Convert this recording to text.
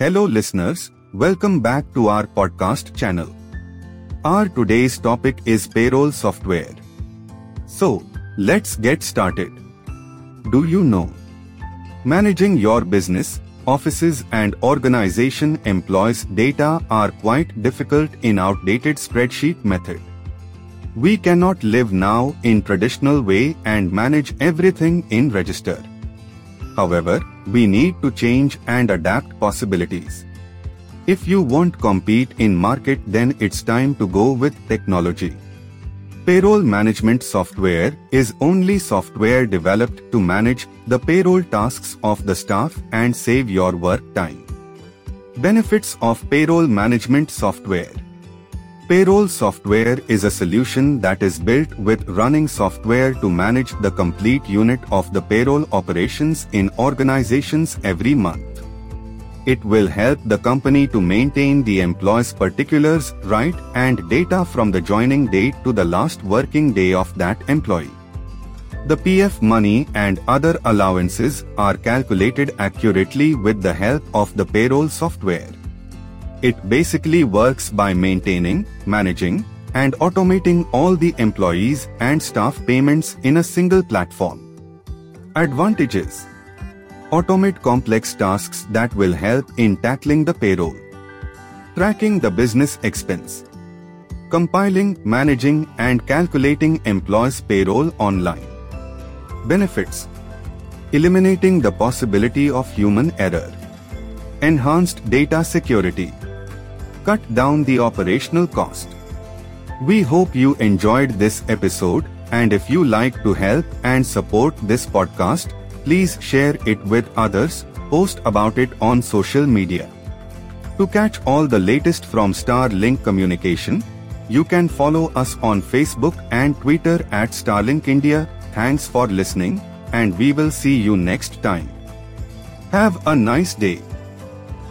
Hello listeners, welcome back to our podcast channel. Our today's topic is payroll software. So, let's get started. Do you know? Managing your business, offices and organization employs data are quite difficult in outdated spreadsheet method. We cannot live now in traditional way and manage everything in register. However, we need to change and adapt possibilities. If you won't compete in market then it's time to go with technology. Payroll management software is only software developed to manage the payroll tasks of the staff and save your work time. Benefits of payroll management software Payroll software is a solution that is built with running software to manage the complete unit of the payroll operations in organizations every month. It will help the company to maintain the employee's particulars, right, and data from the joining date to the last working day of that employee. The PF money and other allowances are calculated accurately with the help of the payroll software. It basically works by maintaining, managing, and automating all the employees and staff payments in a single platform. Advantages Automate complex tasks that will help in tackling the payroll. Tracking the business expense. Compiling, managing, and calculating employees' payroll online. Benefits Eliminating the possibility of human error. Enhanced data security cut down the operational cost. We hope you enjoyed this episode and if you like to help and support this podcast, please share it with others, post about it on social media. To catch all the latest from Starlink Communication, you can follow us on Facebook and Twitter at Starlink India. Thanks for listening and we will see you next time. Have a nice day.